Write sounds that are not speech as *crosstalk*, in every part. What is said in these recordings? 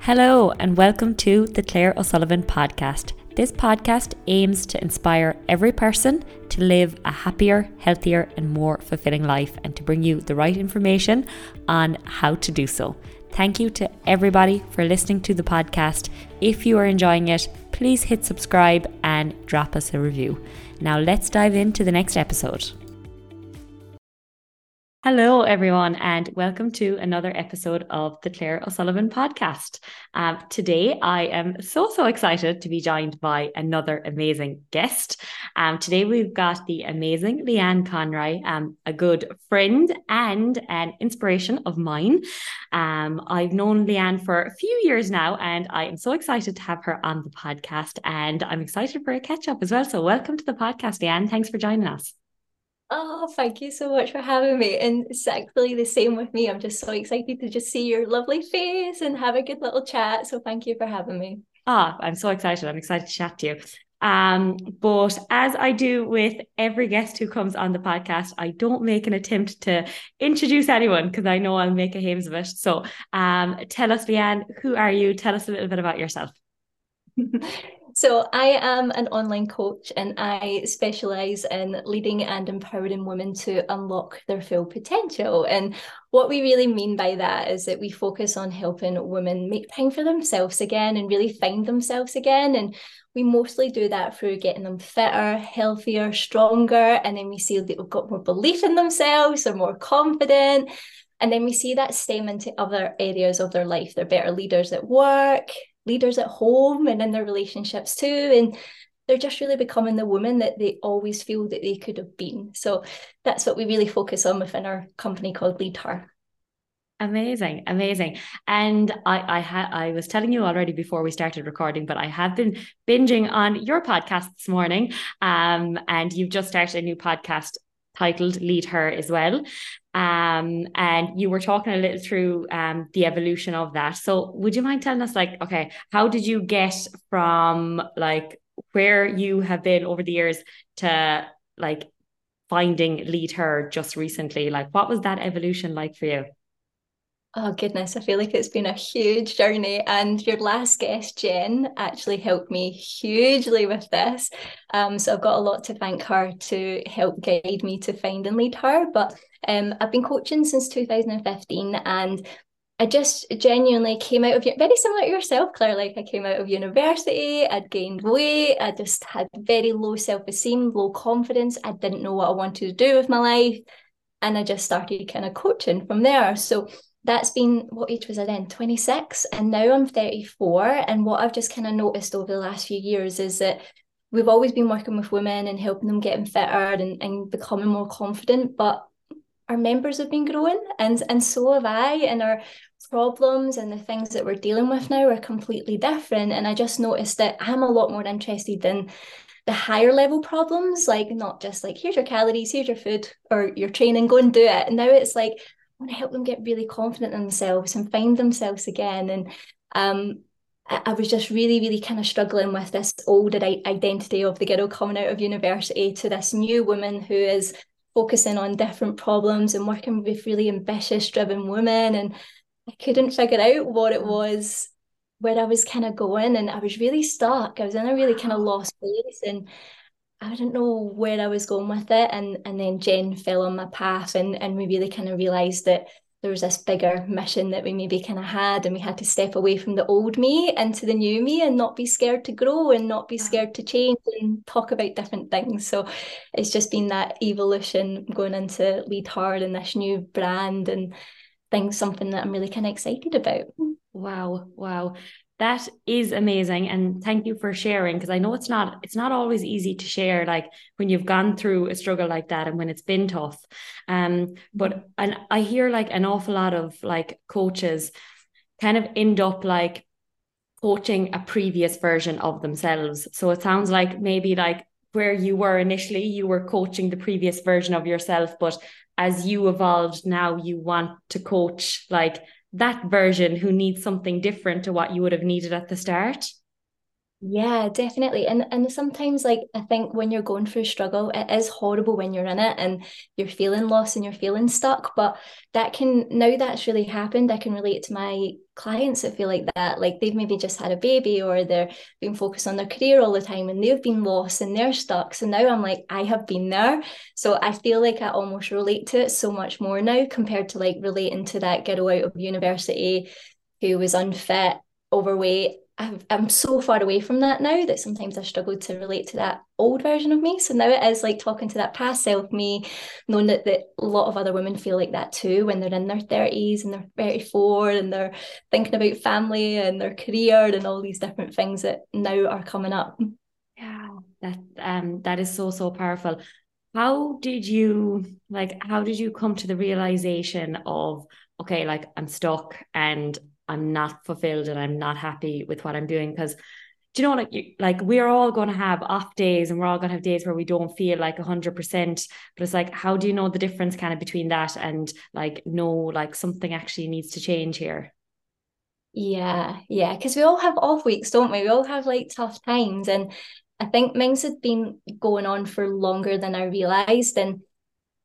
Hello, and welcome to the Claire O'Sullivan podcast. This podcast aims to inspire every person to live a happier, healthier, and more fulfilling life and to bring you the right information on how to do so. Thank you to everybody for listening to the podcast. If you are enjoying it, please hit subscribe and drop us a review. Now, let's dive into the next episode. Hello, everyone, and welcome to another episode of the Claire O'Sullivan podcast. Um, today, I am so, so excited to be joined by another amazing guest. Um, today, we've got the amazing Leanne Conroy, um, a good friend and an inspiration of mine. Um, I've known Leanne for a few years now, and I am so excited to have her on the podcast. And I'm excited for a catch up as well. So, welcome to the podcast, Leanne. Thanks for joining us. Oh, thank you so much for having me. And it's actually the same with me. I'm just so excited to just see your lovely face and have a good little chat. So thank you for having me. Ah, I'm so excited. I'm excited to chat to you. Um, but as I do with every guest who comes on the podcast, I don't make an attempt to introduce anyone because I know I'll make a hames of it. So um, tell us, Leanne, who are you? Tell us a little bit about yourself. *laughs* So, I am an online coach and I specialize in leading and empowering women to unlock their full potential. And what we really mean by that is that we focus on helping women make time for themselves again and really find themselves again. And we mostly do that through getting them fitter, healthier, stronger. And then we see that they've got more belief in themselves, they're more confident. And then we see that stem into other areas of their life. They're better leaders at work, leaders at home and in their relationships too. And they're just really becoming the woman that they always feel that they could have been. So that's what we really focus on within our company called Lead Her. Amazing, amazing. And I I had I was telling you already before we started recording, but I have been binging on your podcast this morning. Um, and you've just started a new podcast titled Lead Her as well. Um, and you were talking a little through um, the evolution of that. So would you mind telling us like, okay, how did you get from like where you have been over the years to like finding Lead Her just recently? Like what was that evolution like for you? Oh goodness, I feel like it's been a huge journey. And your last guest, Jen, actually helped me hugely with this. Um, so I've got a lot to thank her to help guide me to find and lead her. But um, I've been coaching since 2015 and I just genuinely came out of very similar to yourself, Claire. Like I came out of university, I'd gained weight, I just had very low self-esteem, low confidence. I didn't know what I wanted to do with my life. And I just started kind of coaching from there. So that's been what age was I then? 26. And now I'm 34. And what I've just kind of noticed over the last few years is that we've always been working with women and helping them getting fitter and, and becoming more confident. But our members have been growing and and so have I. And our problems and the things that we're dealing with now are completely different. And I just noticed that I'm a lot more interested in the higher level problems, like not just like here's your calories, here's your food or your training, go and do it. And now it's like want to help them get really confident in themselves and find themselves again. And um, I, was just really, really kind of struggling with this old identity of the girl coming out of university to this new woman who is focusing on different problems and working with really ambitious, driven women. And I couldn't figure out what it was where I was kind of going, and I was really stuck. I was in a really kind of lost place, and I didn't know where I was going with it. And and then Jen fell on my path and and we really kind of realized that there was this bigger mission that we maybe kind of had and we had to step away from the old me into the new me and not be scared to grow and not be uh-huh. scared to change and talk about different things. So it's just been that evolution going into Lead Her and this new brand and things something that i'm really kind of excited about. Wow wow that is amazing and thank you for sharing because i know it's not it's not always easy to share like when you've gone through a struggle like that and when it's been tough. Um but and i hear like an awful lot of like coaches kind of end up like coaching a previous version of themselves. So it sounds like maybe like where you were initially you were coaching the previous version of yourself but as you evolved now you want to coach like that version who needs something different to what you would have needed at the start? Yeah, definitely. And and sometimes like I think when you're going through a struggle, it is horrible when you're in it and you're feeling lost and you're feeling stuck. But that can now that's really happened, I can relate to my clients that feel like that. Like they've maybe just had a baby or they're being focused on their career all the time and they've been lost and they're stuck. So now I'm like, I have been there. So I feel like I almost relate to it so much more now compared to like relating to that girl out of university who was unfit, overweight i am so far away from that now that sometimes I struggle to relate to that old version of me. So now it is like talking to that past self me, knowing that, that a lot of other women feel like that too when they're in their 30s and they're 34 and they're thinking about family and their career and all these different things that now are coming up. Yeah, that um that is so so powerful. How did you like how did you come to the realization of okay, like I'm stuck and I'm not fulfilled and I'm not happy with what I'm doing because do you know like you, like we're all going to have off days and we're all going to have days where we don't feel like 100% but it's like how do you know the difference kind of between that and like no like something actually needs to change here? Yeah yeah because we all have off weeks don't we? We all have like tough times and I think mine's had been going on for longer than I realized and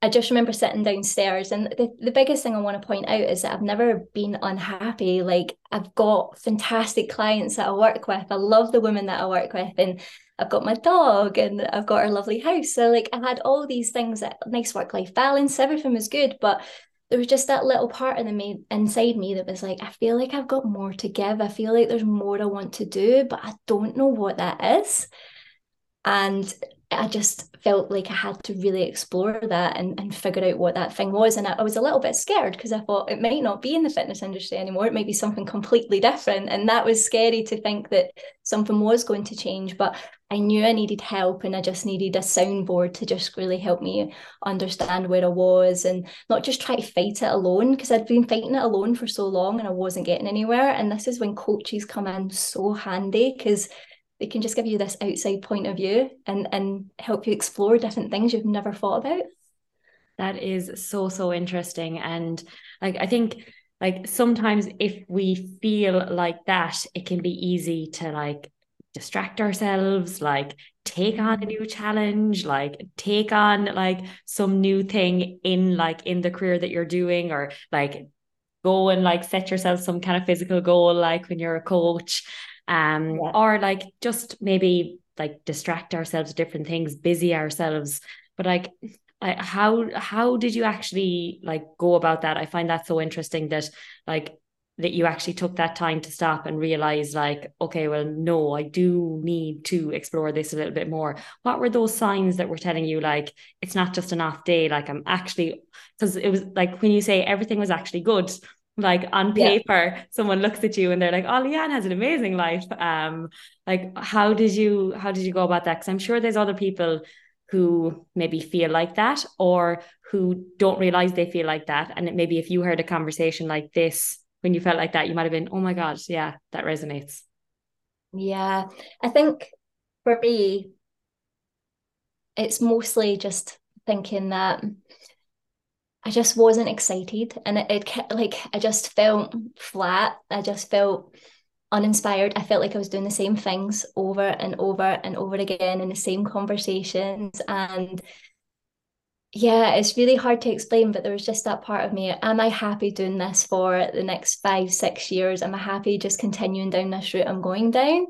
I just remember sitting downstairs, and the, the biggest thing I want to point out is that I've never been unhappy. Like, I've got fantastic clients that I work with. I love the women that I work with, and I've got my dog, and I've got our lovely house. So, like, I had all these things that nice work life balance, everything was good. But there was just that little part the me inside me that was like, I feel like I've got more to give. I feel like there's more I want to do, but I don't know what that is. And I just felt like I had to really explore that and, and figure out what that thing was. And I, I was a little bit scared because I thought it might not be in the fitness industry anymore. It might be something completely different. And that was scary to think that something was going to change. But I knew I needed help and I just needed a soundboard to just really help me understand where I was and not just try to fight it alone because I'd been fighting it alone for so long and I wasn't getting anywhere. And this is when coaches come in so handy because they can just give you this outside point of view and and help you explore different things you've never thought about. That is so so interesting. And like i think like sometimes if we feel like that it can be easy to like distract ourselves like take on a new challenge like take on like some new thing in like in the career that you're doing or like go and like set yourself some kind of physical goal like when you're a coach um yeah. or like just maybe like distract ourselves with different things busy ourselves. But like like how how did you actually like go about that? I find that so interesting that like that you actually took that time to stop and realize like okay well no i do need to explore this a little bit more. What were those signs that were telling you like it's not just an off day like i'm actually because it was like when you say everything was actually good like on paper yeah. someone looks at you and they're like oh Leanne has an amazing life. Um like how did you how did you go about that? Because I'm sure there's other people who maybe feel like that or who don't realize they feel like that. And maybe if you heard a conversation like this when you felt like that you might have been oh my god yeah that resonates. Yeah. I think for me it's mostly just thinking that I just wasn't excited and it, it like I just felt flat. I just felt uninspired. I felt like I was doing the same things over and over and over again in the same conversations. And yeah, it's really hard to explain, but there was just that part of me. Am I happy doing this for the next five, six years? Am I happy just continuing down this route I'm going down?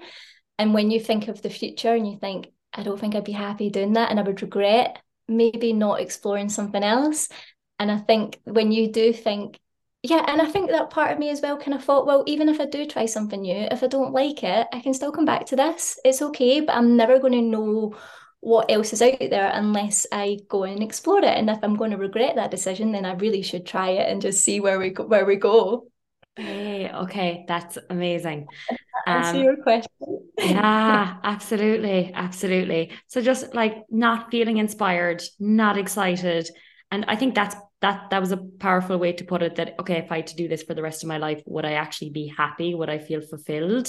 And when you think of the future and you think, I don't think I'd be happy doing that and I would regret maybe not exploring something else. And I think when you do think, yeah, and I think that part of me as well kind of thought, well, even if I do try something new, if I don't like it, I can still come back to this. It's okay, but I'm never going to know what else is out there unless I go and explore it. And if I'm going to regret that decision, then I really should try it and just see where we go, where we go. Hey, okay, that's amazing. *laughs* Answer um, your question. yeah, absolutely, absolutely. So just like not feeling inspired, not excited, and I think that's that that was a powerful way to put it that okay if i had to do this for the rest of my life would i actually be happy would i feel fulfilled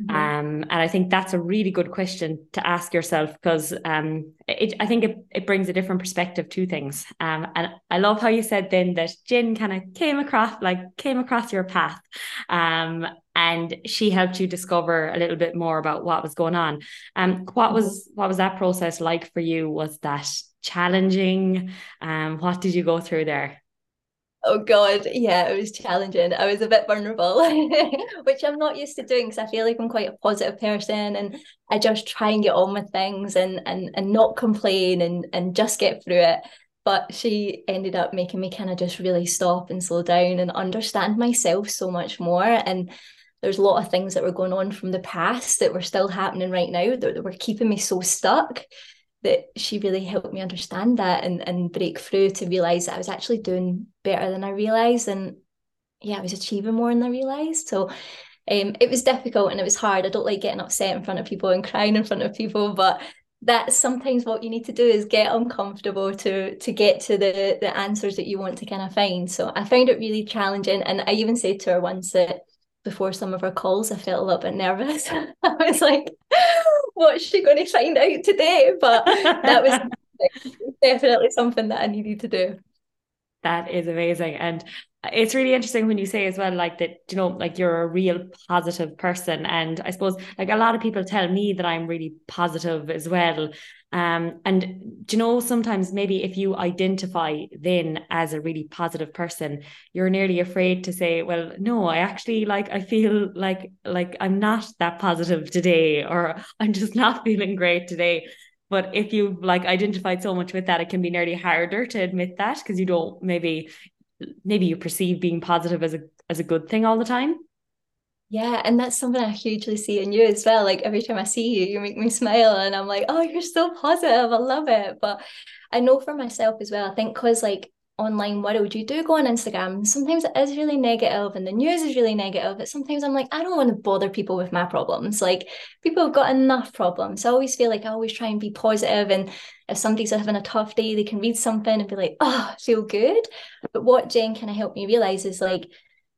Mm-hmm. Um, and I think that's a really good question to ask yourself because um, it, I think it, it brings a different perspective to things. Um, and I love how you said then that Jen kind of came across like came across your path, um, and she helped you discover a little bit more about what was going on. Um, what was mm-hmm. what was that process like for you? Was that challenging? Um, what did you go through there? Oh God, yeah, it was challenging. I was a bit vulnerable, *laughs* which I'm not used to doing because I feel like I'm quite a positive person and I just try and get on with things and and and not complain and and just get through it. But she ended up making me kind of just really stop and slow down and understand myself so much more. And there's a lot of things that were going on from the past that were still happening right now that, that were keeping me so stuck that she really helped me understand that and, and break through to realize that I was actually doing better than I realized. And yeah, I was achieving more than I realized. So um, it was difficult and it was hard. I don't like getting upset in front of people and crying in front of people, but that's sometimes what you need to do is get uncomfortable to to get to the the answers that you want to kind of find. So I found it really challenging. And I even said to her once that before some of our calls, I felt a little bit nervous. *laughs* I was like, what's she going to find out today? But that was *laughs* definitely something that I needed to do. That is amazing. And it's really interesting when you say as well, like that, you know, like you're a real positive person. And I suppose like a lot of people tell me that I'm really positive as well. Um, and you know, sometimes maybe if you identify then as a really positive person, you're nearly afraid to say, well, no, I actually like, I feel like, like I'm not that positive today, or I'm just not *laughs* feeling great today. But if you've like identified so much with that, it can be nearly harder to admit that because you don't maybe maybe you perceive being positive as a as a good thing all the time. Yeah, and that's something I hugely see in you as well. Like every time I see you, you make me smile, and I'm like, oh, you're so positive. I love it. But I know for myself as well. I think because like online world, you do go on Instagram. Sometimes it is really negative, and the news is really negative. But sometimes I'm like, I don't want to bother people with my problems. Like people have got enough problems. I always feel like I always try and be positive, and if somebody's having a tough day, they can read something and be like, oh, I feel good. But what Jen kind of helped me realize is like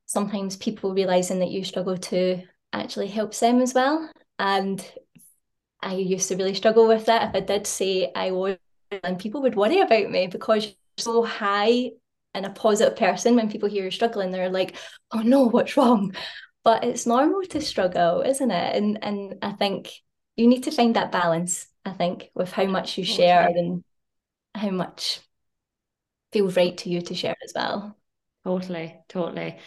sometimes people realizing that you struggle to actually helps them as well. And I used to really struggle with that. If I did say I was, and people would worry about me because so high and a positive person. When people hear you're struggling, they're like, "Oh no, what's wrong?" But it's normal to struggle, isn't it? And and I think you need to find that balance. I think with how much you share and how much feels right to you to share as well. Totally, totally.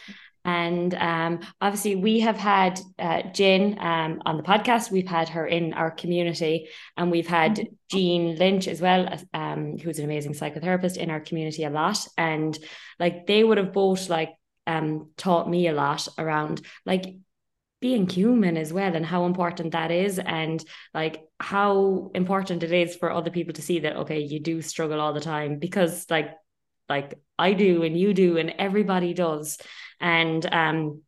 And um, obviously, we have had uh, Jen um, on the podcast. We've had her in our community, and we've had mm-hmm. Jean Lynch as well, um, who's an amazing psychotherapist in our community a lot. And like they would have both like um, taught me a lot around like being human as well and how important that is and like how important it is for other people to see that okay you do struggle all the time because like like I do and you do and everybody does and um,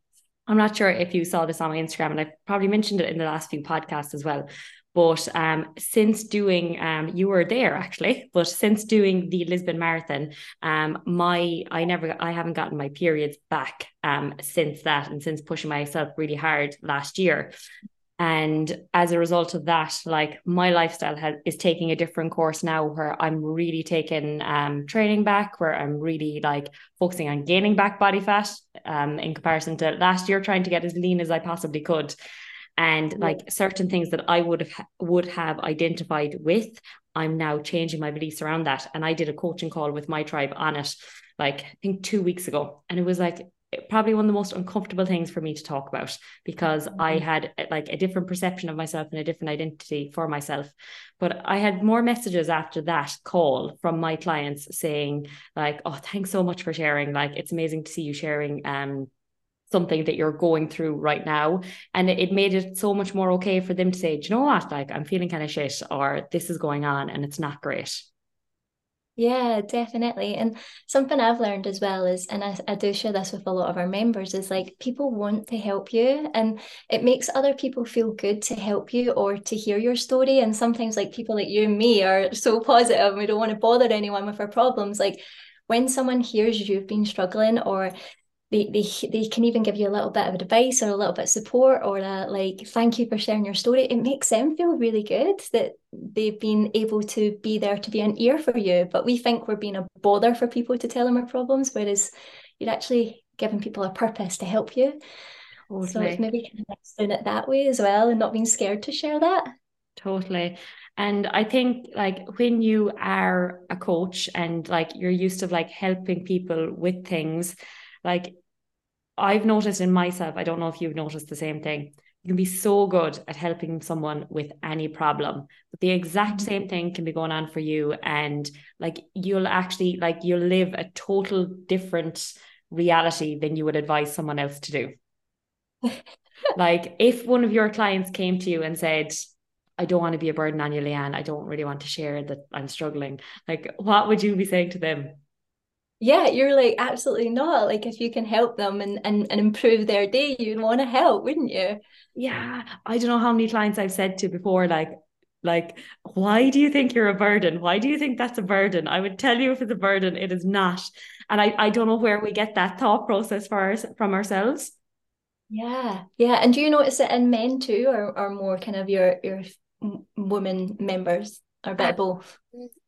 I'm not sure if you saw this on my Instagram, and I probably mentioned it in the last few podcasts as well. But um, since doing, um, you were there actually, but since doing the Lisbon Marathon, um, my I never, I haven't gotten my periods back um, since that, and since pushing myself really hard last year. And as a result of that, like my lifestyle has, is taking a different course now where I'm really taking um, training back, where I'm really like focusing on gaining back body fat um, in comparison to last year, trying to get as lean as I possibly could. And like certain things that I would have would have identified with, I'm now changing my beliefs around that. And I did a coaching call with my tribe on it, like I think two weeks ago. And it was like probably one of the most uncomfortable things for me to talk about because mm-hmm. I had uh, like a different perception of myself and a different identity for myself. But I had more messages after that call from my clients saying like, "Oh, thanks so much for sharing. Like, it's amazing to see you sharing um something that you're going through right now." And it, it made it so much more okay for them to say, "Do you know what? Like, I'm feeling kind of shit, or this is going on, and it's not great." Yeah, definitely. And something I've learned as well is, and I, I do share this with a lot of our members, is like people want to help you and it makes other people feel good to help you or to hear your story. And sometimes, like people like you and me are so *laughs* positive and we don't want to bother anyone with our problems. Like when someone hears you've been struggling or they, they they can even give you a little bit of advice or a little bit of support or a like thank you for sharing your story. It makes them feel really good that they've been able to be there to be an ear for you. But we think we're being a bother for people to tell them our problems whereas you're actually giving people a purpose to help you. Totally. so it's maybe kind of doing it that way as well and not being scared to share that. Totally. And i think like when you are a coach and like you're used to like helping people with things like I've noticed in myself, I don't know if you've noticed the same thing. You can be so good at helping someone with any problem, but the exact mm-hmm. same thing can be going on for you. And like you'll actually like you'll live a total different reality than you would advise someone else to do. *laughs* like if one of your clients came to you and said, I don't want to be a burden on you, Leanne. I don't really want to share that I'm struggling. Like, what would you be saying to them? Yeah you're like absolutely not. Like if you can help them and and, and improve their day you'd want to help wouldn't you? Yeah i don't know how many clients i've said to before like like why do you think you're a burden? Why do you think that's a burden? I would tell you if it's a burden it is not. And i i don't know where we get that thought process for our, from ourselves. Yeah yeah and do you notice it in men too or, or more kind of your your women members or a bit of both?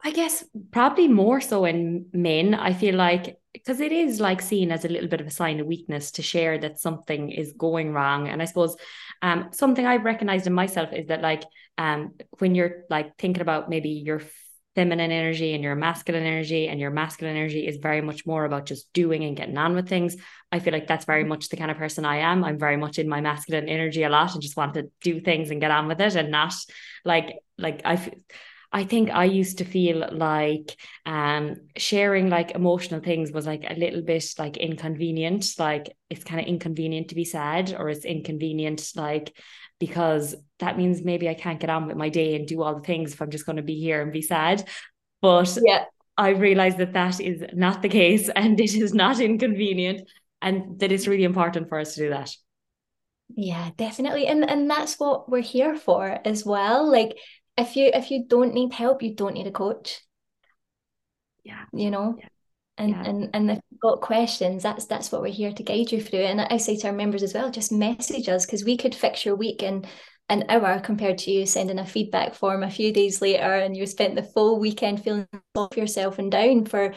I guess probably more so in men. I feel like because it is like seen as a little bit of a sign of weakness to share that something is going wrong. And I suppose um something I've recognized in myself is that like um when you're like thinking about maybe your feminine energy and your masculine energy and your masculine energy is very much more about just doing and getting on with things i feel like that's very much the kind of person i am i'm very much in my masculine energy a lot and just want to do things and get on with it and not like like i I think I used to feel like um sharing like emotional things was like a little bit like inconvenient. Like it's kind of inconvenient to be sad, or it's inconvenient like because that means maybe I can't get on with my day and do all the things if I'm just going to be here and be sad. But yeah, I realized that that is not the case, *laughs* and it is not inconvenient, and that it's really important for us to do that. Yeah, definitely. And and that's what we're here for as well. Like if you if you don't need help, you don't need a coach. Yeah. You know? Yeah. And, yeah. and and if you've got questions, that's that's what we're here to guide you through. And I say to our members as well, just message us because we could fix your week in an hour compared to you sending a feedback form a few days later and you spent the full weekend feeling off yourself and down for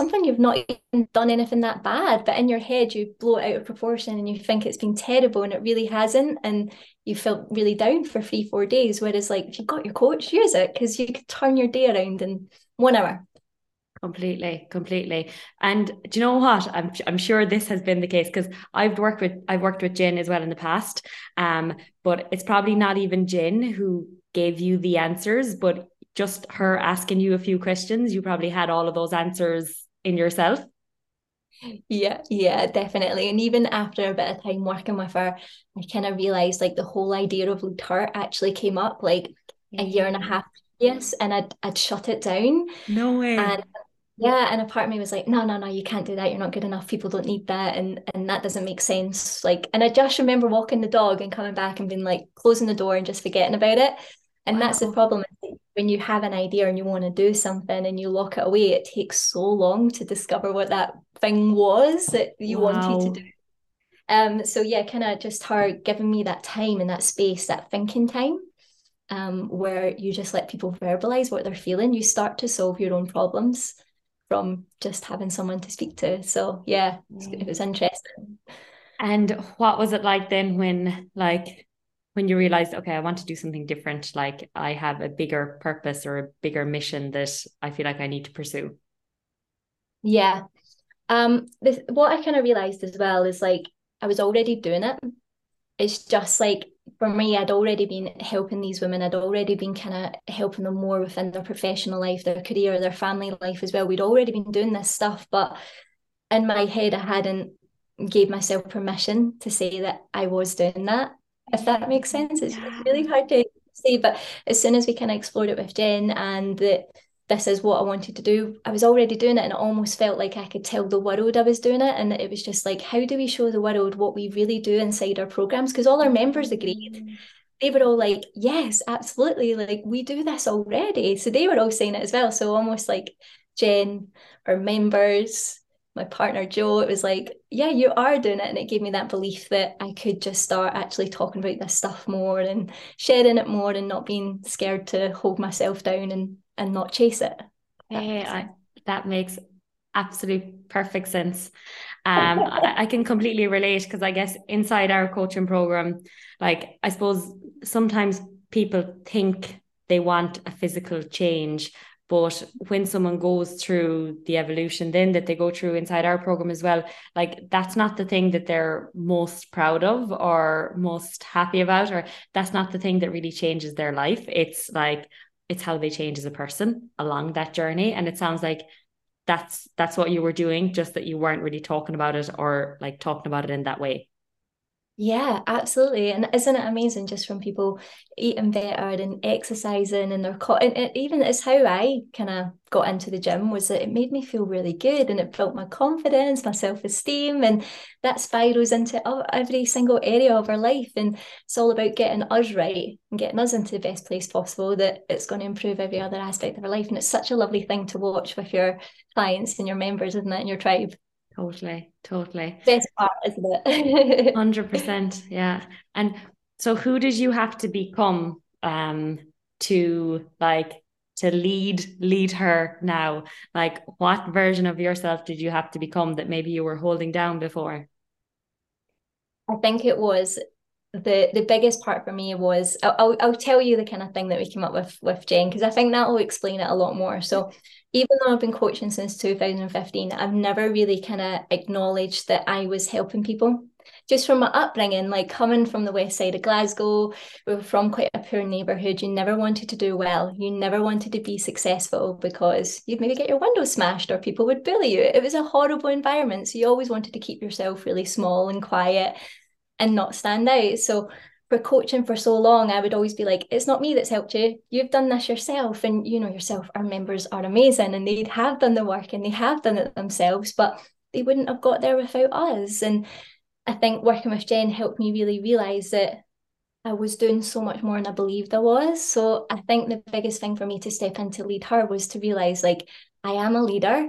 something you've not even done anything that bad, but in your head you blow it out of proportion and you think it's been terrible and it really hasn't. And you felt really down for three, four days. Whereas like if you've got your coach, use it because you could turn your day around in one hour. Completely, completely. And do you know what? I'm I'm sure this has been the case because I've worked with I've worked with Jen as well in the past. Um, but it's probably not even Jen who gave you the answers, but just her asking you a few questions, you probably had all of those answers in yourself. Yeah, yeah, definitely. And even after a bit of time working with her, I kind of realized like the whole idea of Tart actually came up like a year and a half yes, and I'd I'd shut it down. No way. And yeah, and a part of me was like, no, no, no, you can't do that. You're not good enough. People don't need that, and and that doesn't make sense. Like, and I just remember walking the dog and coming back and being like closing the door and just forgetting about it. And wow. that's the problem when you have an idea and you want to do something and you lock it away, it takes so long to discover what that thing was that you wow. wanted to do. Um, so yeah, kind of just her giving me that time and that space, that thinking time, um, where you just let people verbalize what they're feeling. You start to solve your own problems from just having someone to speak to. So yeah, mm. it was interesting. And what was it like then when like when you realized okay i want to do something different like i have a bigger purpose or a bigger mission that i feel like i need to pursue? Yeah. Um this what i kind of realized as well is like i was already doing it. It's just like for me i'd already been helping these women. I'd already been kind of helping them more within their professional life their career their family life as well. We'd already been doing this stuff but in my head i hadn't gave myself permission to say that i was doing that if that makes sense. It's yeah. really hard to say, but as soon as we kind of explored it with Jen and that this is what I wanted to do, I was already doing it and it almost felt like I could tell the world I was doing it. And it was just like, how do we show the world what we really do inside our programs? Because all our members agreed. Mm. They were all like, yes, absolutely. Like we do this already. So they were all saying it as well. So almost like Jen, our members, my partner Joe, it was like, yeah, you are doing it. And it gave me that belief that I could just start actually talking about this stuff more and sharing it more and not being scared to hold myself down and and not chase it. Hey, I, that makes absolute perfect sense. *laughs* Um, I, I can completely relate because I guess inside our coaching program, like I suppose sometimes people think they want a physical change, but when someone goes through the evolution then that they go through inside our program as well like that's not the thing that they're most proud of or most happy about or that's not the thing that really changes their life. It's like it's how they change as a person along that journey. And it sounds like that's that's what you were doing just that you weren't really talking about it or like talking about it in that way yeah, absolutely. And isn't it amazing just from people eating better and exercising and they're caught and it even is how I kind of got into the gym was that it made me feel really good and it built my confidence, my self-esteem, and that spirals into every single area of our life. And it's all about getting us right and getting us into the best place possible that it's going to improve every other aspect of our life. And it's such a lovely thing to watch with your clients and your members, isn't it, in your tribe? Totally, totally. Best part, isn't it? *laughs* Hundred percent, yeah. And so, who did you have to become um to like to lead lead her now? Like, what version of yourself did you have to become that maybe you were holding down before? I think it was the the biggest part for me was I'll, I'll, tell you the kind of thing that we came up with with Jen because I think that will explain it a lot more. So even though I've been coaching since 2015, I've never really kind of acknowledged that I was helping people. Just from my upbringing, like coming from the west side of Glasgow, we were from quite a poor neighbourhood. You never wanted to do well. You never wanted to be successful because you'd maybe get your windows smashed or people would bully you. It was a horrible environment. So you always wanted to keep yourself really small and quiet and not stand out. So for coaching for so long, I would always be like, it's not me that's helped you. You've done this yourself. And you know yourself, our members are amazing and they'd have done the work and they have done it themselves, but they wouldn't have got there without us. And I think working with Jen helped me really realize that I was doing so much more than I believed I was. So I think the biggest thing for me to step in to lead her was to realize like I am a leader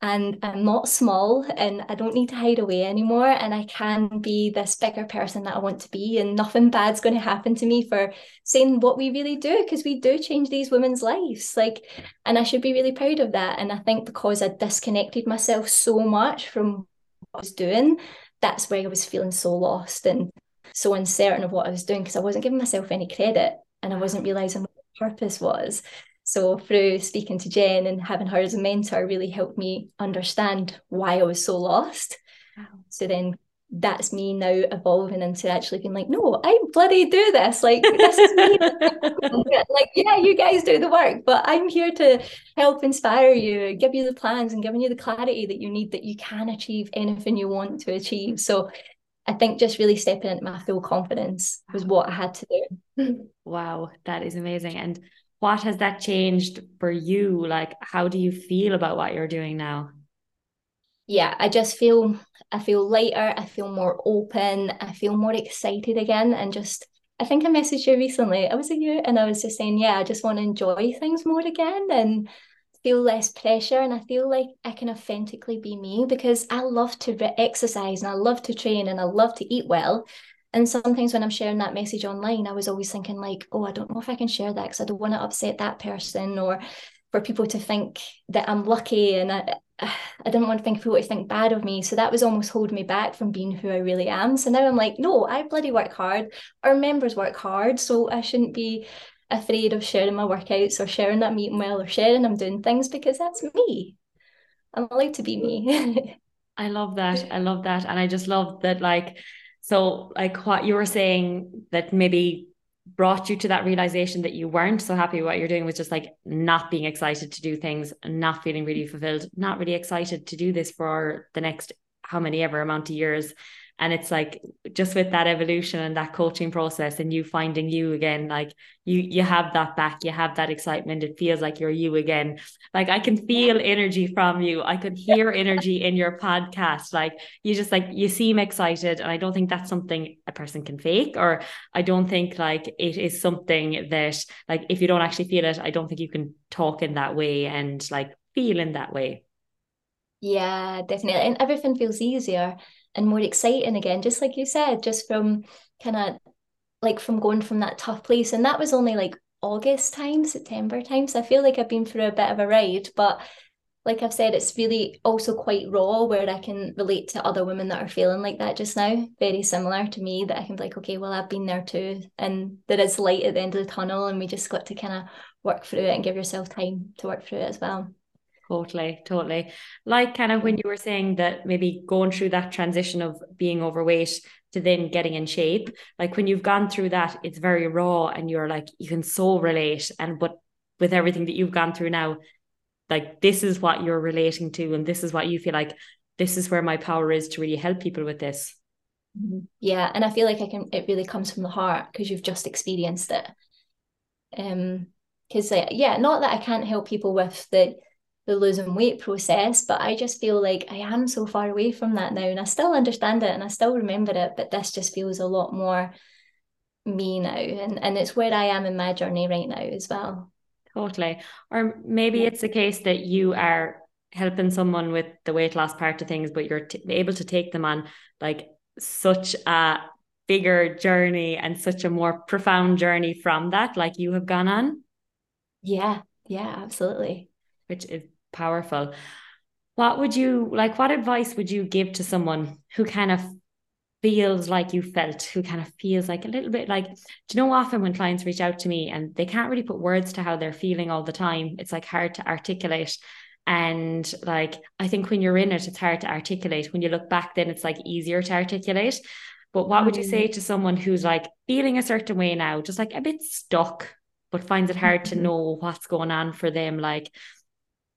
and I'm not small and I don't need to hide away anymore. And I can be this bigger person that I want to be. And nothing bad's going to happen to me for saying what we really do, because we do change these women's lives. Like, and I should be really proud of that. And I think because I disconnected myself so much from what I was doing, that's where I was feeling so lost and so uncertain of what I was doing because I wasn't giving myself any credit and I wasn't realizing what the purpose was. So through speaking to Jen and having her as a mentor really helped me understand why I was so lost. Wow. So then that's me now evolving into actually being like, no, I bloody do this. Like this is me. *laughs* *laughs* like, yeah, you guys do the work, but I'm here to help inspire you, give you the plans and giving you the clarity that you need that you can achieve anything you want to achieve. So I think just really stepping into my full confidence was what I had to do. *laughs* Wow, that is amazing. And what has that changed for you? Like, how do you feel about what you're doing now? Yeah, I just feel I feel lighter, I feel more open, I feel more excited again and just I think I messaged you recently. I was at you and I was just saying, yeah, I just want to enjoy things more again and feel less pressure and I feel like I can authentically be me because I love to exercise and I love to train and I love to eat well and sometimes when I'm sharing that message online, I was always thinking, like, oh, I don't know if I can share that because I don't want to upset that person or for people to think that I'm lucky and I, *sighs* I didn't want to think people to think bad of me. So that was almost holding me back from being who I really am. So now I'm like, no, I bloody work hard. Our members work hard. So I shouldn't be afraid of sharing my workouts or sharing that I'm eating well or sharing I'm doing things because that's me. I'm allowed to be me. *laughs* I love that. I love that. And I just love that, like, so, like what you were saying that maybe brought you to that realization that you weren't so happy what you're doing was just like not being excited to do things, and not feeling really fulfilled, not really excited to do this for the next how many ever amount of years and it's like just with that evolution and that coaching process and you finding you again like you you have that back you have that excitement. It feels like you're you again. Like i can feel energy from you. I could hear energy in your podcast. Like you just like you seem excited. And i don't think that's something a person can fake or i don't think like it is something that like if you don't actually feel it i don't think you can talk in that way and like feel in that way. Yeah, definitely. And everything feels easier and more exciting again, just like you said, just from kind of like from going from that tough place. And that was only like August time, September time. So I feel like I've been through a bit of a ride, but like I've said, it's really also quite raw where I can relate to other women that are feeling like that just now. Very similar to me that I can be like, okay, well, I've been there too. And there is light at the end of the tunnel, and we just got to kind of work through it and give yourself time to work through it as well. Totally, totally. Like kind of when you were saying that maybe going through that transition of being overweight to then getting in shape, like when you've gone through that, it's very raw and you're like, you can so relate. And but with everything that you've gone through now, like this is what you're relating to, and this is what you feel like this is where my power is to really help people with this. Mm-hmm. Yeah. And I feel like I can it really comes from the heart because you've just experienced it. Um, because yeah, not that I can't help people with the the losing weight process, but I just feel like I am so far away from that now. And I still understand it and I still remember it, but this just feels a lot more me now. And, and it's where I am in my journey right now as well. Totally. Or maybe it's a case that you are helping someone with the weight loss part of things, but you're t- able to take them on like such a bigger journey and such a more profound journey from that, like you have gone on. Yeah, yeah, absolutely. Which is powerful. What would you like? What advice would you give to someone who kind of feels like you felt, who kind of feels like a little bit like, do you know, often when clients reach out to me and they can't really put words to how they're feeling all the time, it's like hard to articulate. And like, I think when you're in it, it's hard to articulate. When you look back, then it's like easier to articulate. But what would you say mm. to someone who's like feeling a certain way now, just like a bit stuck, but finds it hard to *laughs* know what's going on for them? Like,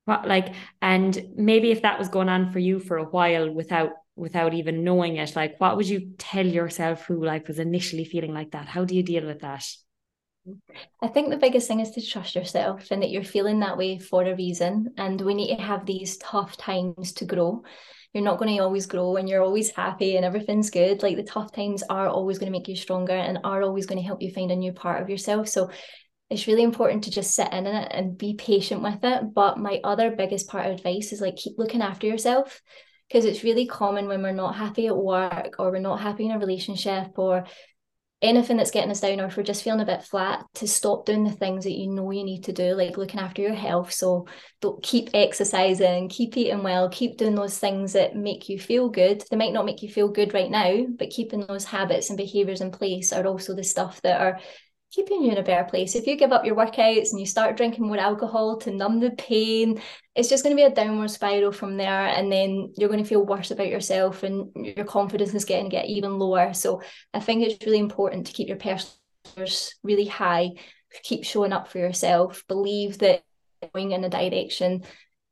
like and maybe if that was going on for you for a while without without even knowing it like what would you tell yourself who like was initially feeling like that how do you deal with that I think the biggest thing is to trust yourself and that you're feeling that way for a reason. And we need to have these tough times to grow. You're not going to always grow and you're always happy and everything's good. Like the tough times are always going to make you stronger and are always going to help you find a new part of yourself. So it's really important to just sit in it and be patient with it. But my other biggest part of advice is like keep looking after yourself because it's really common when we're not happy at work or we're not happy in a relationship or anything that's getting us down or if we're just feeling a bit flat to stop doing the things that you know you need to do like looking after your health so don't keep exercising keep eating well keep doing those things that make you feel good they might not make you feel good right now but keeping those habits and behaviors in place are also the stuff that are keeping you in a better place. If you give up your workouts and you start drinking more alcohol to numb the pain, it's just going to be a downward spiral from there. And then you're going to feel worse about yourself and your confidence is getting to get even lower. So I think it's really important to keep your personal really high, keep showing up for yourself, believe that going in a direction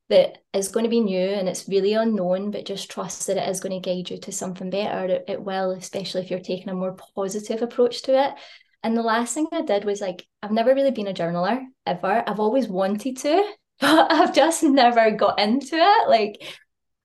that is going to be new and it's really unknown, but just trust that it is going to guide you to something better. It, it will, especially if you're taking a more positive approach to it. And the last thing I did was like, I've never really been a journaler ever. I've always wanted to, *laughs* but I've just never got into it. Like,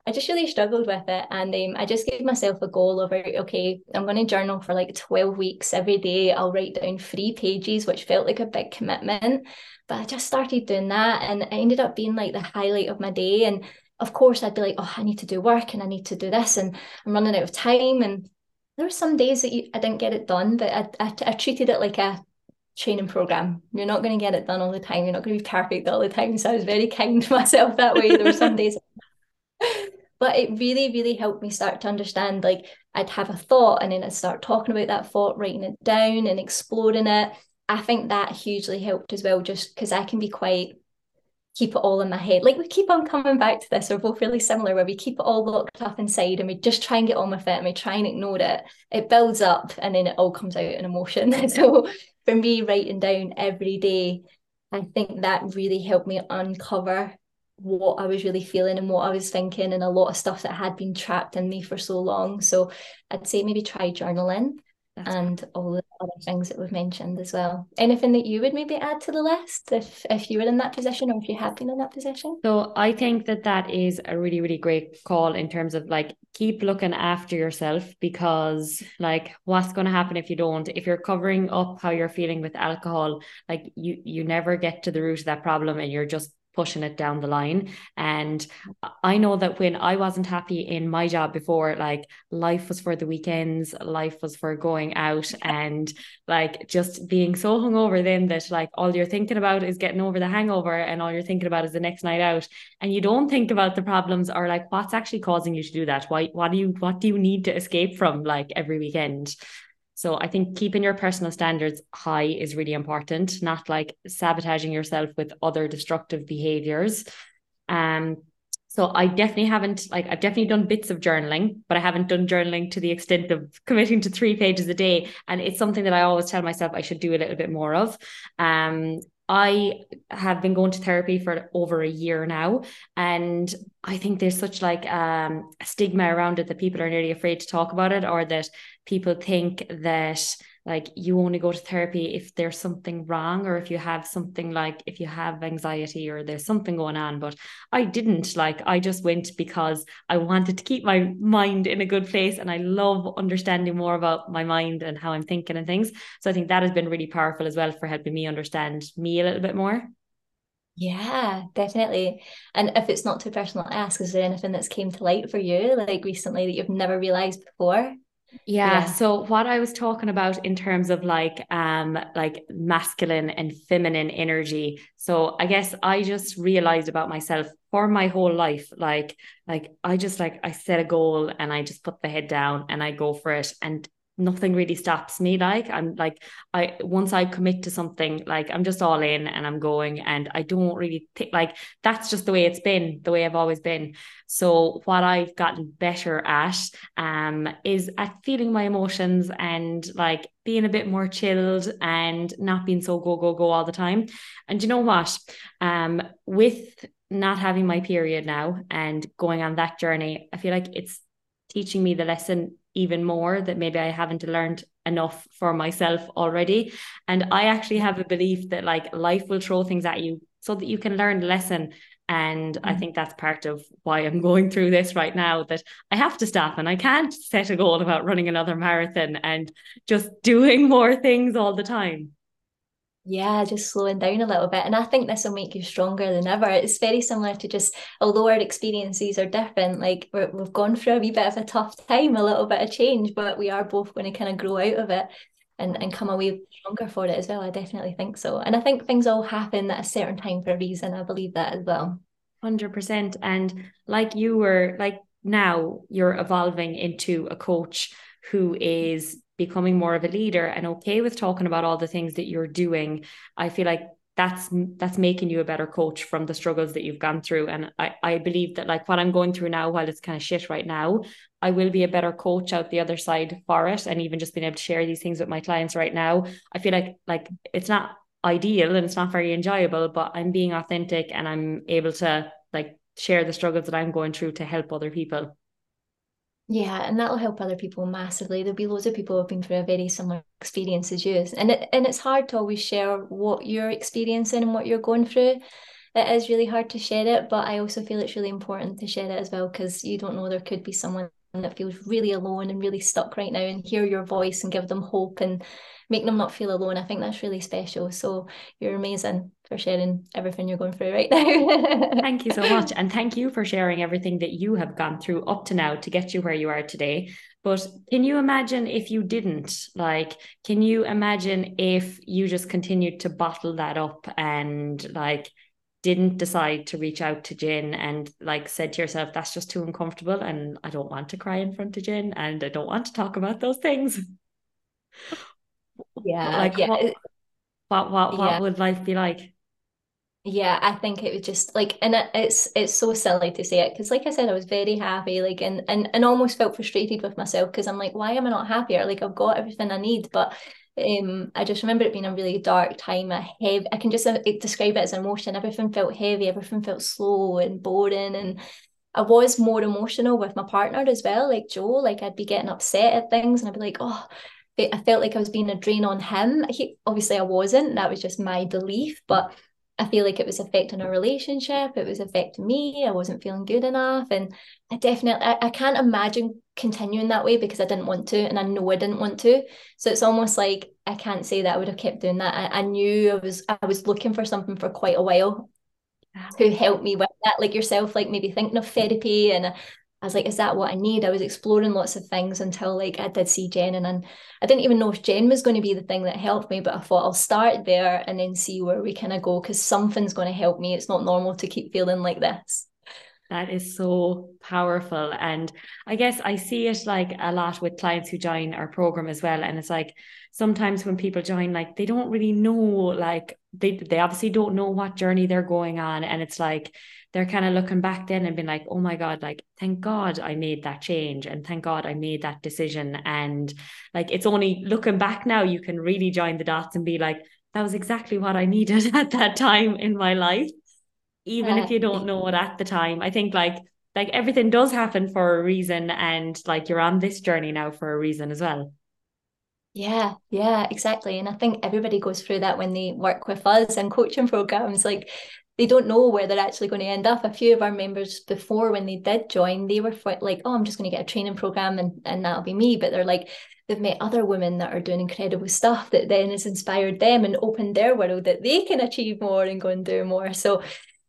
I just really struggled with it. And um, I just gave myself a goal of, okay, I'm going to journal for like 12 weeks every day. I'll write down three pages, which felt like a big commitment. But I just started doing that and it ended up being like the highlight of my day. And of course, I'd be like, oh, I need to do work and I need to do this and I'm running out of time. And there were some days that you, I didn't get it done, but I, I, I treated it like a training program. You're not going to get it done all the time. You're not going to be perfect all the time. So I was very kind to *laughs* myself that way. There were some days, *laughs* but it really, really helped me start to understand. Like I'd have a thought, and then I'd start talking about that thought, writing it down, and exploring it. I think that hugely helped as well, just because I can be quite keep it all in my head. Like we keep on coming back to this, we're both really similar, where we keep it all locked up inside and we just try and get on with it and we try and ignore it. It builds up and then it all comes out in emotion. *laughs* so for me, writing down every day, I think that really helped me uncover what I was really feeling and what I was thinking and a lot of stuff that had been trapped in me for so long. So I'd say maybe try journaling. That's and all the other things that we've mentioned as well. Anything that you would maybe add to the list if if you were in that position or if you have been in that position? So I think that that is a really really great call in terms of like keep looking after yourself because like what's going to happen if you don't if you're covering up how you're feeling with alcohol like you you never get to the root of that problem and you're just pushing it down the line. And I know that when I wasn't happy in my job before, like life was for the weekends, life was for going out *laughs* and like just being so hungover then that like all you're thinking about is getting over the hangover and all you're thinking about is the next night out. And you don't think about the problems or like what's actually causing you to do that. Why what do you what do you need to escape from like every weekend? So I think keeping your personal standards high is really important, not like sabotaging yourself with other destructive behaviors. Um, so I definitely haven't like I've definitely done bits of journaling, but I haven't done journaling to the extent of *laughs* committing to three pages a day. And it's something that I always tell myself I should do a little bit more of. Um, I have been going to therapy for over a year now, and I think there's such like um, stigma around it that people are nearly afraid to talk about it, or that people think that like you only go to therapy if there's something wrong or if you have something like if you have anxiety or there's something going on but i didn't like i just went because i wanted to keep my mind in a good place and i love understanding more about my mind and how i'm thinking and things so i think that has been really powerful as well for helping me understand me a little bit more yeah, definitely. And if it's not too personal ask, is there anything that's came to light for you like recently that you've never realized before? Yeah, yeah, So what I was talking about in terms of like um like masculine and feminine energy. So I guess I just realized about myself for my whole life, like like I just like I set a goal and I just put the head down and I go for it. And nothing really stops me like i'm like i once i commit to something like i'm just all in and i'm going and i don't really think like that's just the way it's been the way i've always been. So what i've gotten better at um is at feeling my emotions and like being a bit more chilled and not being so go go go all the time. And you know what? Um with not having my period now and going on that journey i feel like it's teaching me the lesson even more that maybe I haven't learned enough for myself already. And I actually have a belief that like life will throw things at you so that you can learn the lesson. And mm-hmm. I think that's part of why I'm going through this right now that I have to stop and I can't set a goal about running another marathon and just doing *laughs* more things all the time yeah just slowing down a little bit and i think this will make you stronger than ever. It's very similar to just although our experiences are different like we have gone through a wee bit of a tough time a little bit of change but we are both going to kind of grow out of it and, and come away stronger for it as well. I definitely think so. And i think things all happen at a certain time for a reason. I believe that as well. 100% and like you were like now you're evolving into a coach who is becoming more of a leader and okay with talking about all the things that you're doing i feel like that's that's making you a better coach from the struggles that you've gone through. And i i believe that like what i'm going through now while it's kind of shit right now i will be a better coach out the other side for it and even just being able to share these things with my clients right now. I feel like like it's not ideal and it's not very enjoyable but i'm being authentic and i'm able to like share the struggles that i'm going through to help other people yeah, and that'll help other people massively. There'll be loads of people who've been through a very similar experience as you. And it and it's hard to always share what you're experiencing and what you're going through. It is really hard to share it, but I also feel it's really important to share it as well because you don't know there could be someone that feels really alone and really stuck right now and hear your voice and give them hope and make them not feel alone. I think that's really special. So you're amazing for sharing everything you're going through right now. thank you so *laughs* much. And thank you for sharing everything that you have gone through up to now to get you where you are today. But can you imagine if you didn't? Like, can you imagine if you just continued to bottle that up and like didn't decide to reach out to Jen and like said to yourself, that's just too uncomfortable and I don't want to cry in front of Jen and I don't want to talk about those things. Yeah. Like yeah. what what what, what yeah. would life be like? Yeah, I think it was just like, and it, it's it's so silly to say it because, like I said, I was very happy, like, and and and almost felt frustrated with myself because I'm like, why am I not happier? Like, I've got everything I need, but um, I just remember it being a really dark time, a heavy. I can just uh, describe it as emotion. Everything felt heavy. Everything felt slow and boring, and I was more emotional with my partner as well, like Joe. Like I'd be getting upset at things, and I'd be like, oh. I felt like I was being a drain on him. He, obviously, I wasn't. That was just my belief, but I feel like it was affecting our relationship. It was affecting me. I wasn't feeling good enough. And I definitely, I, I can't imagine continuing that way because I didn't want to. And I know I didn't want to. So it's almost like I can't say that I would have kept doing that. I, I knew I was, I was looking for something for quite a while. who helped me with that, like yourself, like maybe thinking of therapy. And I was like, is that what I need? I was exploring lots of things until like I did see Jen and, I didn't even know if Jen was going to be the thing that helped me, but I thought I'll start there and then see where we kind of go because something's going to help me. It's not normal to keep feeling like this. That is so powerful. And I guess I see it like a lot with clients who join our program as well. And it's like sometimes when people join, like they don't really know, like they they obviously don't know what journey they're going on. And it's like they're kind of looking back then and being like, oh my God, like thank God I made that change and thank God I made that decision. And like it's only looking back now, you can really join the dots and be like, that was exactly what I needed *laughs* at that time in my life even if you don't know it at the time. I think like like everything does happen for a reason and like you're on this journey now for a reason as well. Yeah, yeah, exactly. And I think everybody goes through that when they work with us and coaching programs. Like they don't know where they're actually going to end up. A few of our members before when they did join, they were like, oh, I'm just going to get a training program and, and that'll be me. But they're like, they've met other women that are doing incredible stuff that then has inspired them and opened their world that they can achieve more and go and do more. So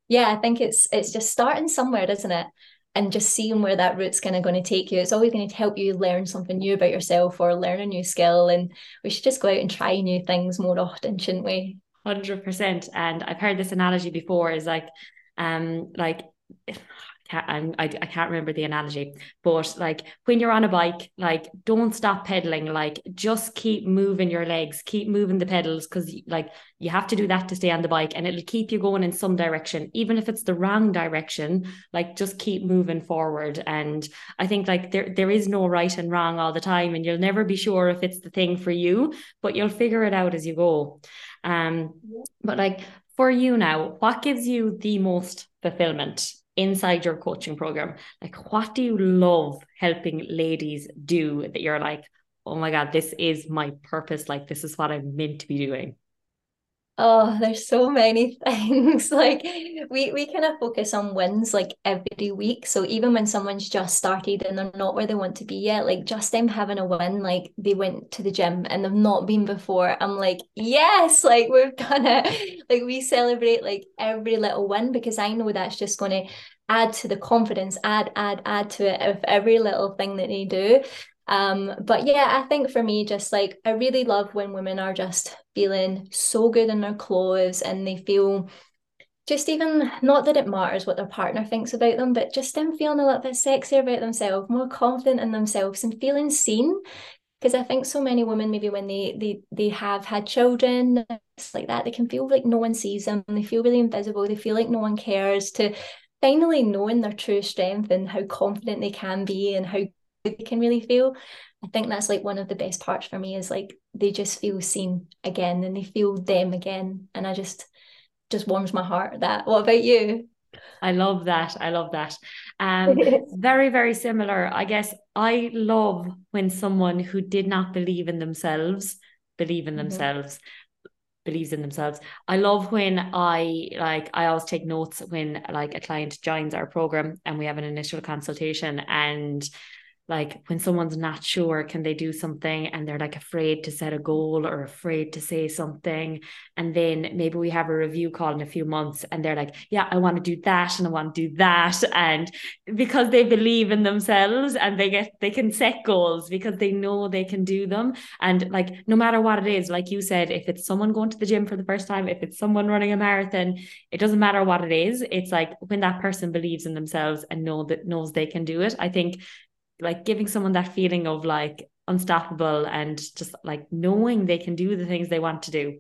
yeah, I think it's it's just starting somewhere, isn't it? And just seeing where that route's kind of going to take you. It's always going to help you learn something new about yourself or learn a new skill. And we should just go out and try new things more often, shouldn't we? Hundred percent. And I've heard this analogy before is like, um, like can't, I, I can't remember the analogy, but like when you're on a bike, like don't stop pedaling, like just keep moving your legs, keep moving the pedals because like you have to do that to stay on the bike and it'll keep you going in some direction, even if it's the wrong direction, like just keep moving forward. And I think like there, there is no right and wrong all the time, and you'll never be sure if it's the thing for you, but you'll figure it out as you go. Um, but like for you now, what gives you the most fulfillment inside your coaching program like what do you love helping ladies do that you're like oh my god this is my purpose. Like this is what i'm meant to be doing oh there's so many *laughs* things. Like we we kind of focus on wins like every week. So even when someone's just started and they're not where they want to be yet like just them having a win like they went to the gym and they've not been before. I'm like yes! *laughs* Like we've done it like we celebrate like every little win because i know that's just to add to the confidence add add add to it of every little thing that they do um, but yeah, I think for me, just like I really love when women are just feeling so good in their clothes and they feel just even not that it matters what their partner thinks about them, but just them feeling a little bit sexier about themselves, more confident in themselves, and feeling seen. Because I think so many women, maybe when they they they have had children, like that, they can feel like no one sees them, they feel really invisible, they feel like no one cares. To finally knowing their true strength and how confident they can be and how they can really feel i think that's like one of the best parts for me is like they just feel seen again and they feel them again and i just just warms my heart that what about you I love that. I love that. Um, *laughs* very, very similar. I guess I love when someone who did not believe in themselves believe in mm-hmm. themselves believes in themselves. I love when I like I always take notes when like a client joins our program and we have an initial consultation and like when someone's not sure can they do something and they're like afraid to set a goal or afraid to say something? And then maybe we have a review call in a few months and they're like yeah i want to do that and i want to do that. And because they believe in themselves and they get they can set goals because they know they can do them. And like no matter what it is like you said if it's someone going to the gym for the first time if it's someone running a marathon it doesn't matter what it is. It's like when that person believes in themselves and know that knows they can do it. I think like giving someone that feeling of like unstoppable and just like knowing they can do the things they want to do.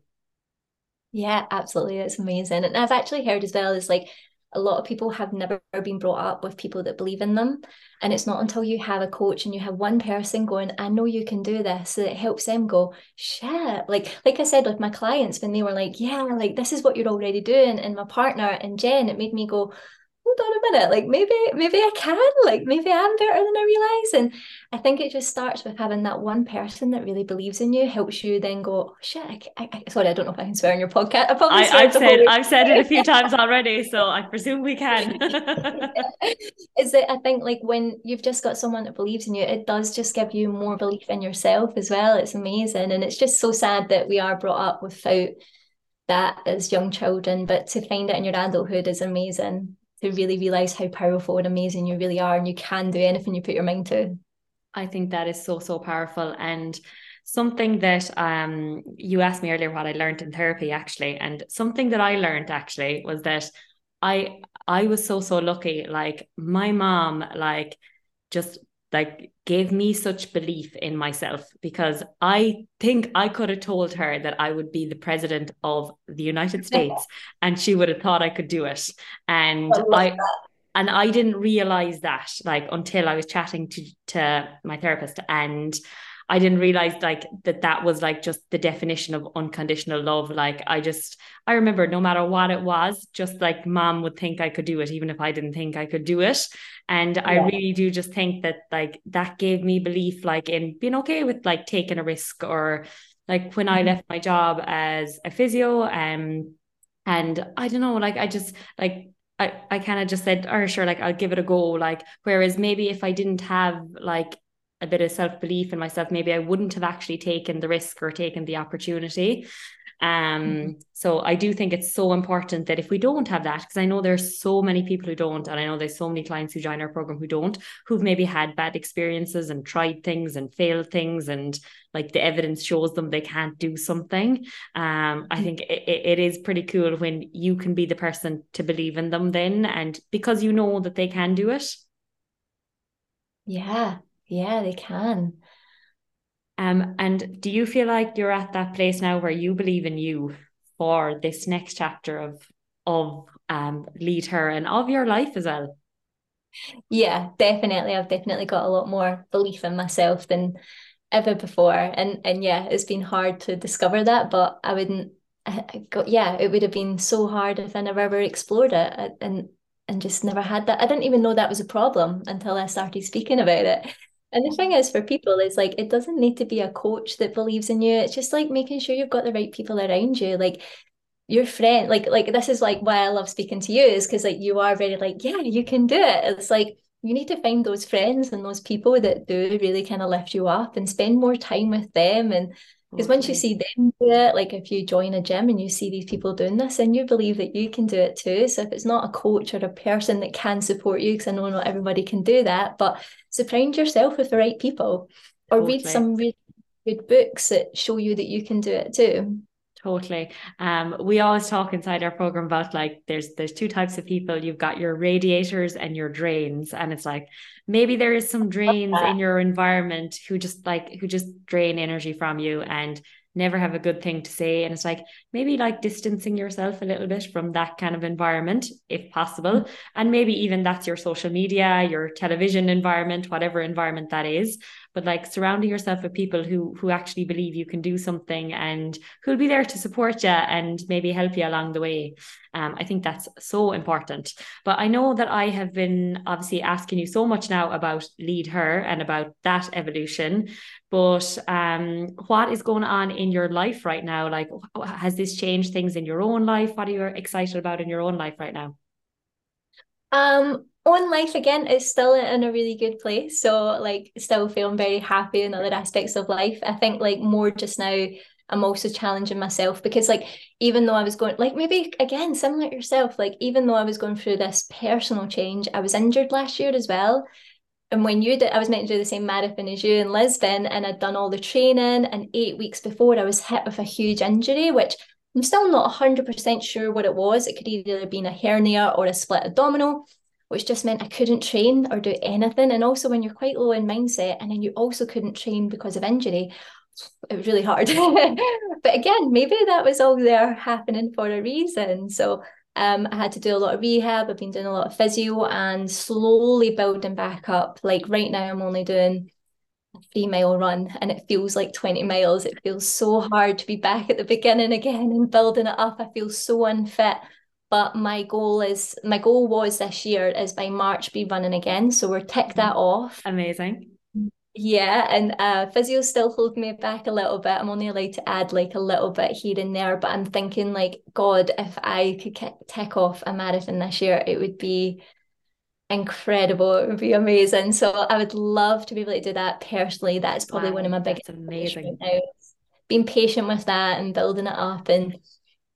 Yeah, absolutely. It's amazing. And I've actually heard as well is like a lot of people have never been brought up with people that believe in them. And it's not until you have a coach and you have one person going, I know you can do this, that it helps them go, shit. Like, like I said, with my clients, when they were like, Yeah, like this is what you're already doing. And my partner and Jen, it made me go, hold on a minute, like maybe maybe I can, like maybe I'm better than I realize. And I think it just starts with having that one person that really believes in you, helps you then go, oh, shit. I, I, sorry, I don't know if I can swear on your podcast. I probably I, have said I've said it a few times already, so I presume we can. *laughs* Is that I think like when you've just got someone that believes in you, it does just give you more belief in yourself as well. It's amazing, and it's just so sad that we are brought up without that as young children, but to find it in your adulthood is amazing. To really realize how powerful and amazing you really are, and you can do anything you put your mind to. I think that is so so powerful and something that um you asked me earlier what I learned in therapy actually and something that I learned actually was that I I was so so lucky like my mom like just like gave me such belief in myself because I think I could have told her that I would be the president of the United States and she would have thought I could do it. And I, I and I didn't realize that like until I was chatting to to my therapist and I didn't realize like that that was like just the definition of unconditional love. Like I just, I remember no matter what it was, just like mom would think I could do it, even if I didn't think I could do it. And yeah. I really do just think that like that gave me belief, like in being okay with like taking a risk or like when mm-hmm. I left my job as a physio, um, and I don't know, like I just like I, I kind of just said, oh, sure, like I'll give it a go. Like, whereas maybe if I didn't have like a bit of self belief in myself, maybe I wouldn't have actually taken the risk or taken the opportunity. Um, mm-hmm. so I do think it's so important that if we don't have that, because I know there's so many people who don't, and I know there's so many clients who join our program who don't, who've maybe had bad experiences and tried things and failed things, and like the evidence shows them they can't do something. Um, I mm-hmm. think it, it is pretty cool when you can be the person to believe in them then, and because you know that they can do it. Yeah, yeah, they can. Um, and do you feel like you're at that place now where you believe in you for this next chapter of of um Lead Her and of your life as well? Yeah, definitely. I've definitely got a lot more belief in myself than ever before. And and yeah, it's been hard to discover that, but I wouldn't I got yeah, it would have been so hard if I never ever explored it and and just never had that. I didn't even know that was a problem until I started speaking about it. And the thing is, for people, is like it doesn't need to be a coach that believes in you. It's just like making sure you've got the right people around you. Like your friend, like like this is like why I love speaking to you is because like you are very like yeah you can do it. It's like you need to find those friends and those people that do really kind of lift you up and spend more time with them and because once you see them do it, like if you join a gym and you see these people doing this, and you believe that you can do it too. So if it's not a coach or a person that can support you, because I know not everybody can do that, but surround yourself with the right people or totally. read some really good books that show you that you can do it too totally um we always talk inside our program about like there's there's two types of people you've got your radiators and your drains and it's like maybe there is some drains in your environment who just like who just drain energy from you and never have a good thing to say. And it's like maybe like distancing yourself a little bit from that kind of environment, if possible. Mm-hmm. And maybe even that's your social media, your television environment, whatever environment that is. But like surrounding yourself with people who who actually believe you can do something and who'll be there to support you and maybe help you along the way. Um, I think that's so important. But I know that I have been obviously asking you so much now about Lead Her and about that evolution. But um, what is going on in your life right now? Like, has this changed things in your own life? What are you excited about in your own life right now? Um, own life again is still in a really good place. So like still feeling very happy in other aspects of life. I think like more just now I'm also challenging myself because like even though I was going like maybe again similar to yourself, like even though I was going through this personal change, I was injured last year as well and when you did, I was meant to do the same marathon as you in Lisbon, and I'd done all the training. And eight weeks before, I was hit with a huge injury, which I'm still not 100% sure what it was. It could either have been a hernia or a split abdominal, which just meant I couldn't train or do anything. And also, when you're quite low in mindset, and then you also couldn't train because of injury, it was really hard. *laughs* but again, maybe that was all there happening for a reason. So um, I had to do a lot of rehab. I've been doing a lot of physio and slowly building back up. Like right now, I'm only doing a three mile run and it feels like 20 miles. It feels so hard to be back at the beginning again and building it up. I feel so unfit. But my goal is my goal was this year is by March be running again. So we're tick that off. Amazing. Yeah, and uh, physio still holding me back a little bit. I'm only allowed to add like a little bit here and there, but I'm thinking like, God, if I could tick off a marathon this year, it would be incredible. It would be amazing. So I would love to be able to do that personally. That's probably wow, one of my biggest amazing right now. Being patient with that and building it up and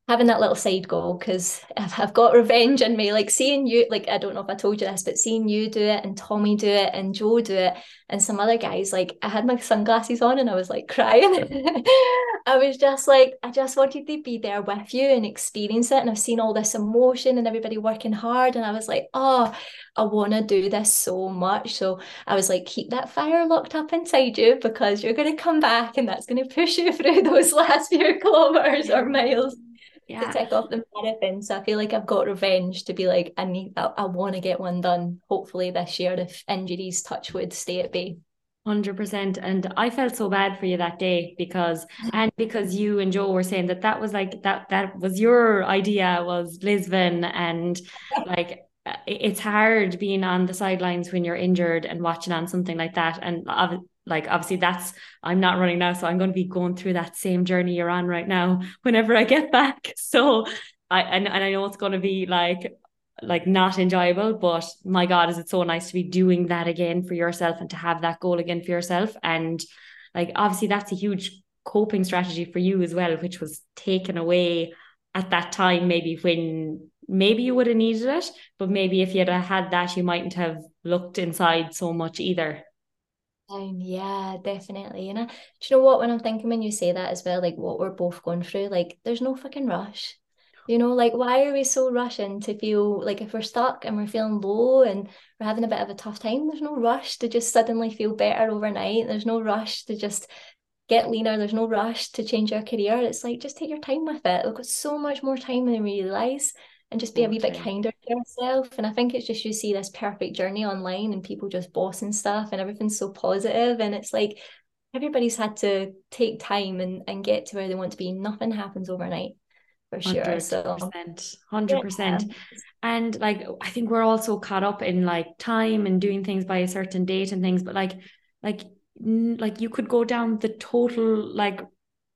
having that little side goal because I've got revenge in me. Like seeing you, like I don't know if I told you this, but seeing you do it and Tommy do it and Joe do it and some other guys, like I had my sunglasses on and I was like crying. *laughs* I was just like, I just wanted to be there with you and experience it. And I've seen all this emotion and everybody working hard. And I was like, oh, I want to do this so much. So I was like, keep that fire locked up inside you because you're going to come back and that's going to push you *laughs* through those *laughs* last few kilometers or miles yeah. to tick off the marathon. So I feel like I've got revenge to be like, I need, I, I want to get one done. Hopefully this year, if injuries touch wood, stay at bay. Hundred percent, and I felt so bad for you that day because, mm. and because you and Joe were saying that that was like that that was your idea was Lisbon, and like it's hard being on the sidelines when you're injured and watching on something like that, and like obviously that's I'm not running now, so I'm going to be going through that same journey you're on right now *laughs* whenever I get back. *laughs* So I and, and I know it's going to be like like not enjoyable, but my God, is it so nice to be doing that again for yourself and to have that goal again for yourself. And like obviously that's a huge coping strategy for you as well, which was taken away at that time, maybe when maybe you would have needed it, but maybe if you had had that, you mightn't have looked inside so much either. Yeah, definitely. And I, do you know what? When I'm thinking when you say that as well, like what we're both going through, like there's no fucking rush. You know, like why are we so rushing to feel like if we're stuck and we're feeling low and we're having a bit of a tough time, there's no rush to just suddenly feel better overnight. There's no rush to just get leaner. There's no rush to change your career. It's like just take your time with it. We've got so much more time than we realise and just be a wee bit kinder to yourself. And I think it's just you see this perfect journey online and people just bossing stuff and everything's so positive and it's like everybody's had to take time and, and get to where they want to be. Nothing happens overnight for sure. 100%, so 100%. Yeah. And like I think we're also caught up in like time and doing things by a certain date and things, but like like like you could go down the total like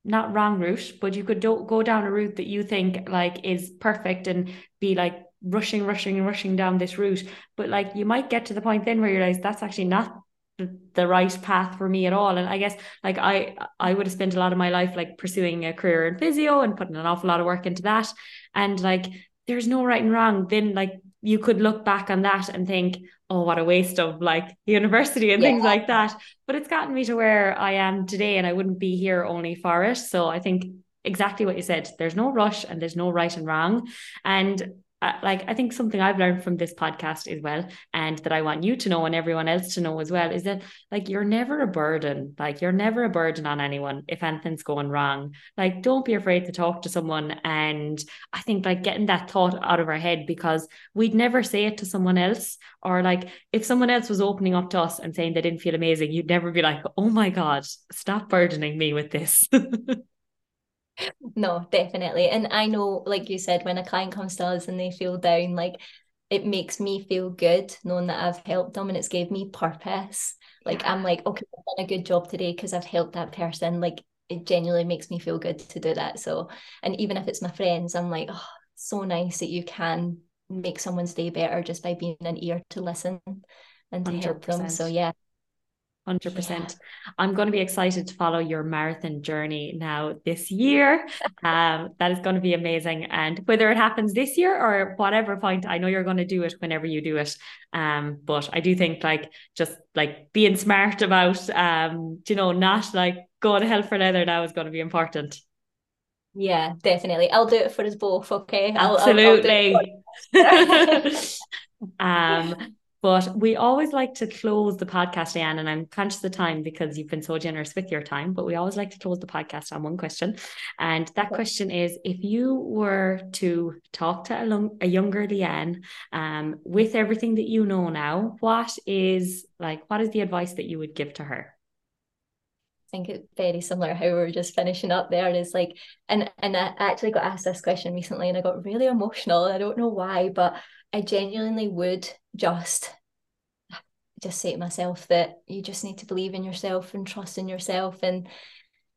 not wrong route, but you could do- go down a route that you think like is perfect and be like rushing, rushing, and rushing down this route. But like you might get to the point then where you realize that's actually not the, the right path for me at all. And I guess like I I would have spent a lot of my life like pursuing a career in physio and putting an awful lot of work into that. And like there's no right and wrong. Then like you could look back on that and think, oh, what a waste of like *laughs* university and yeah. things like that. But it's gotten me to where I am today, and I wouldn't be here only for it. So I think exactly what you said there's no rush and there's no right and wrong. And like I think something I've learned from this podcast as well, and that I want you to know and everyone else to know as well, is that like you're never a burden. Like you're never a burden on anyone if anything's going wrong. Like don't be afraid to talk to someone. And I think like getting that thought out of our head because we'd never say it to someone else. Or like if someone else was opening up to us and saying they didn't feel amazing, you'd never be like, oh my God, stop burdening me with this. *laughs* no, definitely. And I know, like you said, when a client comes to us and they feel down, like it makes me feel good knowing that I've helped them and it's gave me purpose. Like yeah. I'm like, okay, I've done a good job today because I've helped that person. Like it genuinely makes me feel good to do that. So, and even if it's my friends, I'm like, oh, so nice that you can make someone's day better just by being an ear to listen and to 100%. help them. So yeah, 100%. Yeah. I'm going to be excited to follow your marathon journey now this year. *laughs* Um, that is going to be amazing. And whether it happens this year or whatever point, I know you're going to do it whenever you do it. Um, but I do think like just like being smart about, um, you know, not like going to hell for leather now is going to be important. Yeah, definitely. I'll do it for us both. Okay. Absolutely. I'll, I'll *laughs* um, but we always like to close the podcast, Anne, and I'm conscious of the time because you've been so generous with your time. But we always like to close the podcast on one question. And that question is if you were to talk to a, long, a younger Leanne um, with everything that you know now, what is like, what is the advice that you would give to her? I think it's very similar how we were just finishing up there is like and and I actually got asked this question recently and I got really emotional. I don't know why, but I genuinely would just just say to myself that you just need to believe in yourself and trust in yourself and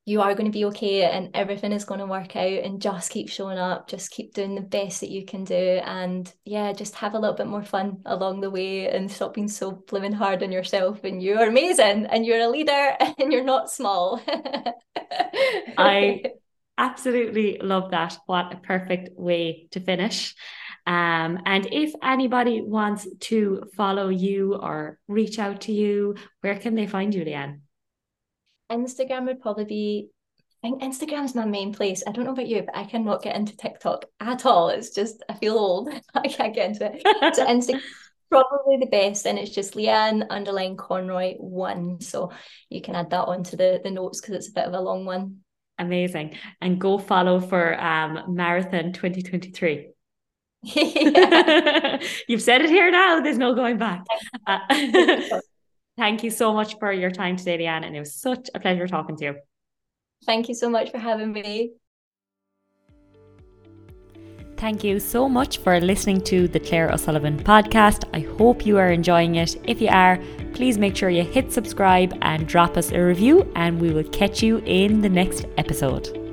you are going to be okay and everything is going to work out and just keep showing up just keep doing the best that you can do and yeah just have a little bit more fun along the way and stop being so blooming hard on yourself and you're amazing and you're a leader *laughs* and you're not small i *laughs* Absolutely love that. What a perfect way to finish. Um, and if anybody wants to follow you or reach out to you, where can they find you, Leanne? Instagram would probably be I think Instagram's my main place. I don't know about you, but I cannot get into TikTok at all. It's just I feel old. *laughs* I can't get into it. So *laughs* Instagram probably the best, and it's just Leanne underline Conroy one. So you can add that onto the the notes because it's a bit of a long one. Amazing. And go follow for um Marathon 2023. *laughs* You've said it here now. There's no going back. *laughs* Uh, *laughs* thank you so much for your time today, Leanne. And it was such a pleasure talking to you. Thank you so much for having me. Thank you so much for listening to the Claire O'Sullivan podcast. I hope you are enjoying it. If you are, please make sure you hit subscribe and drop us a review, and we will catch you in the next episode.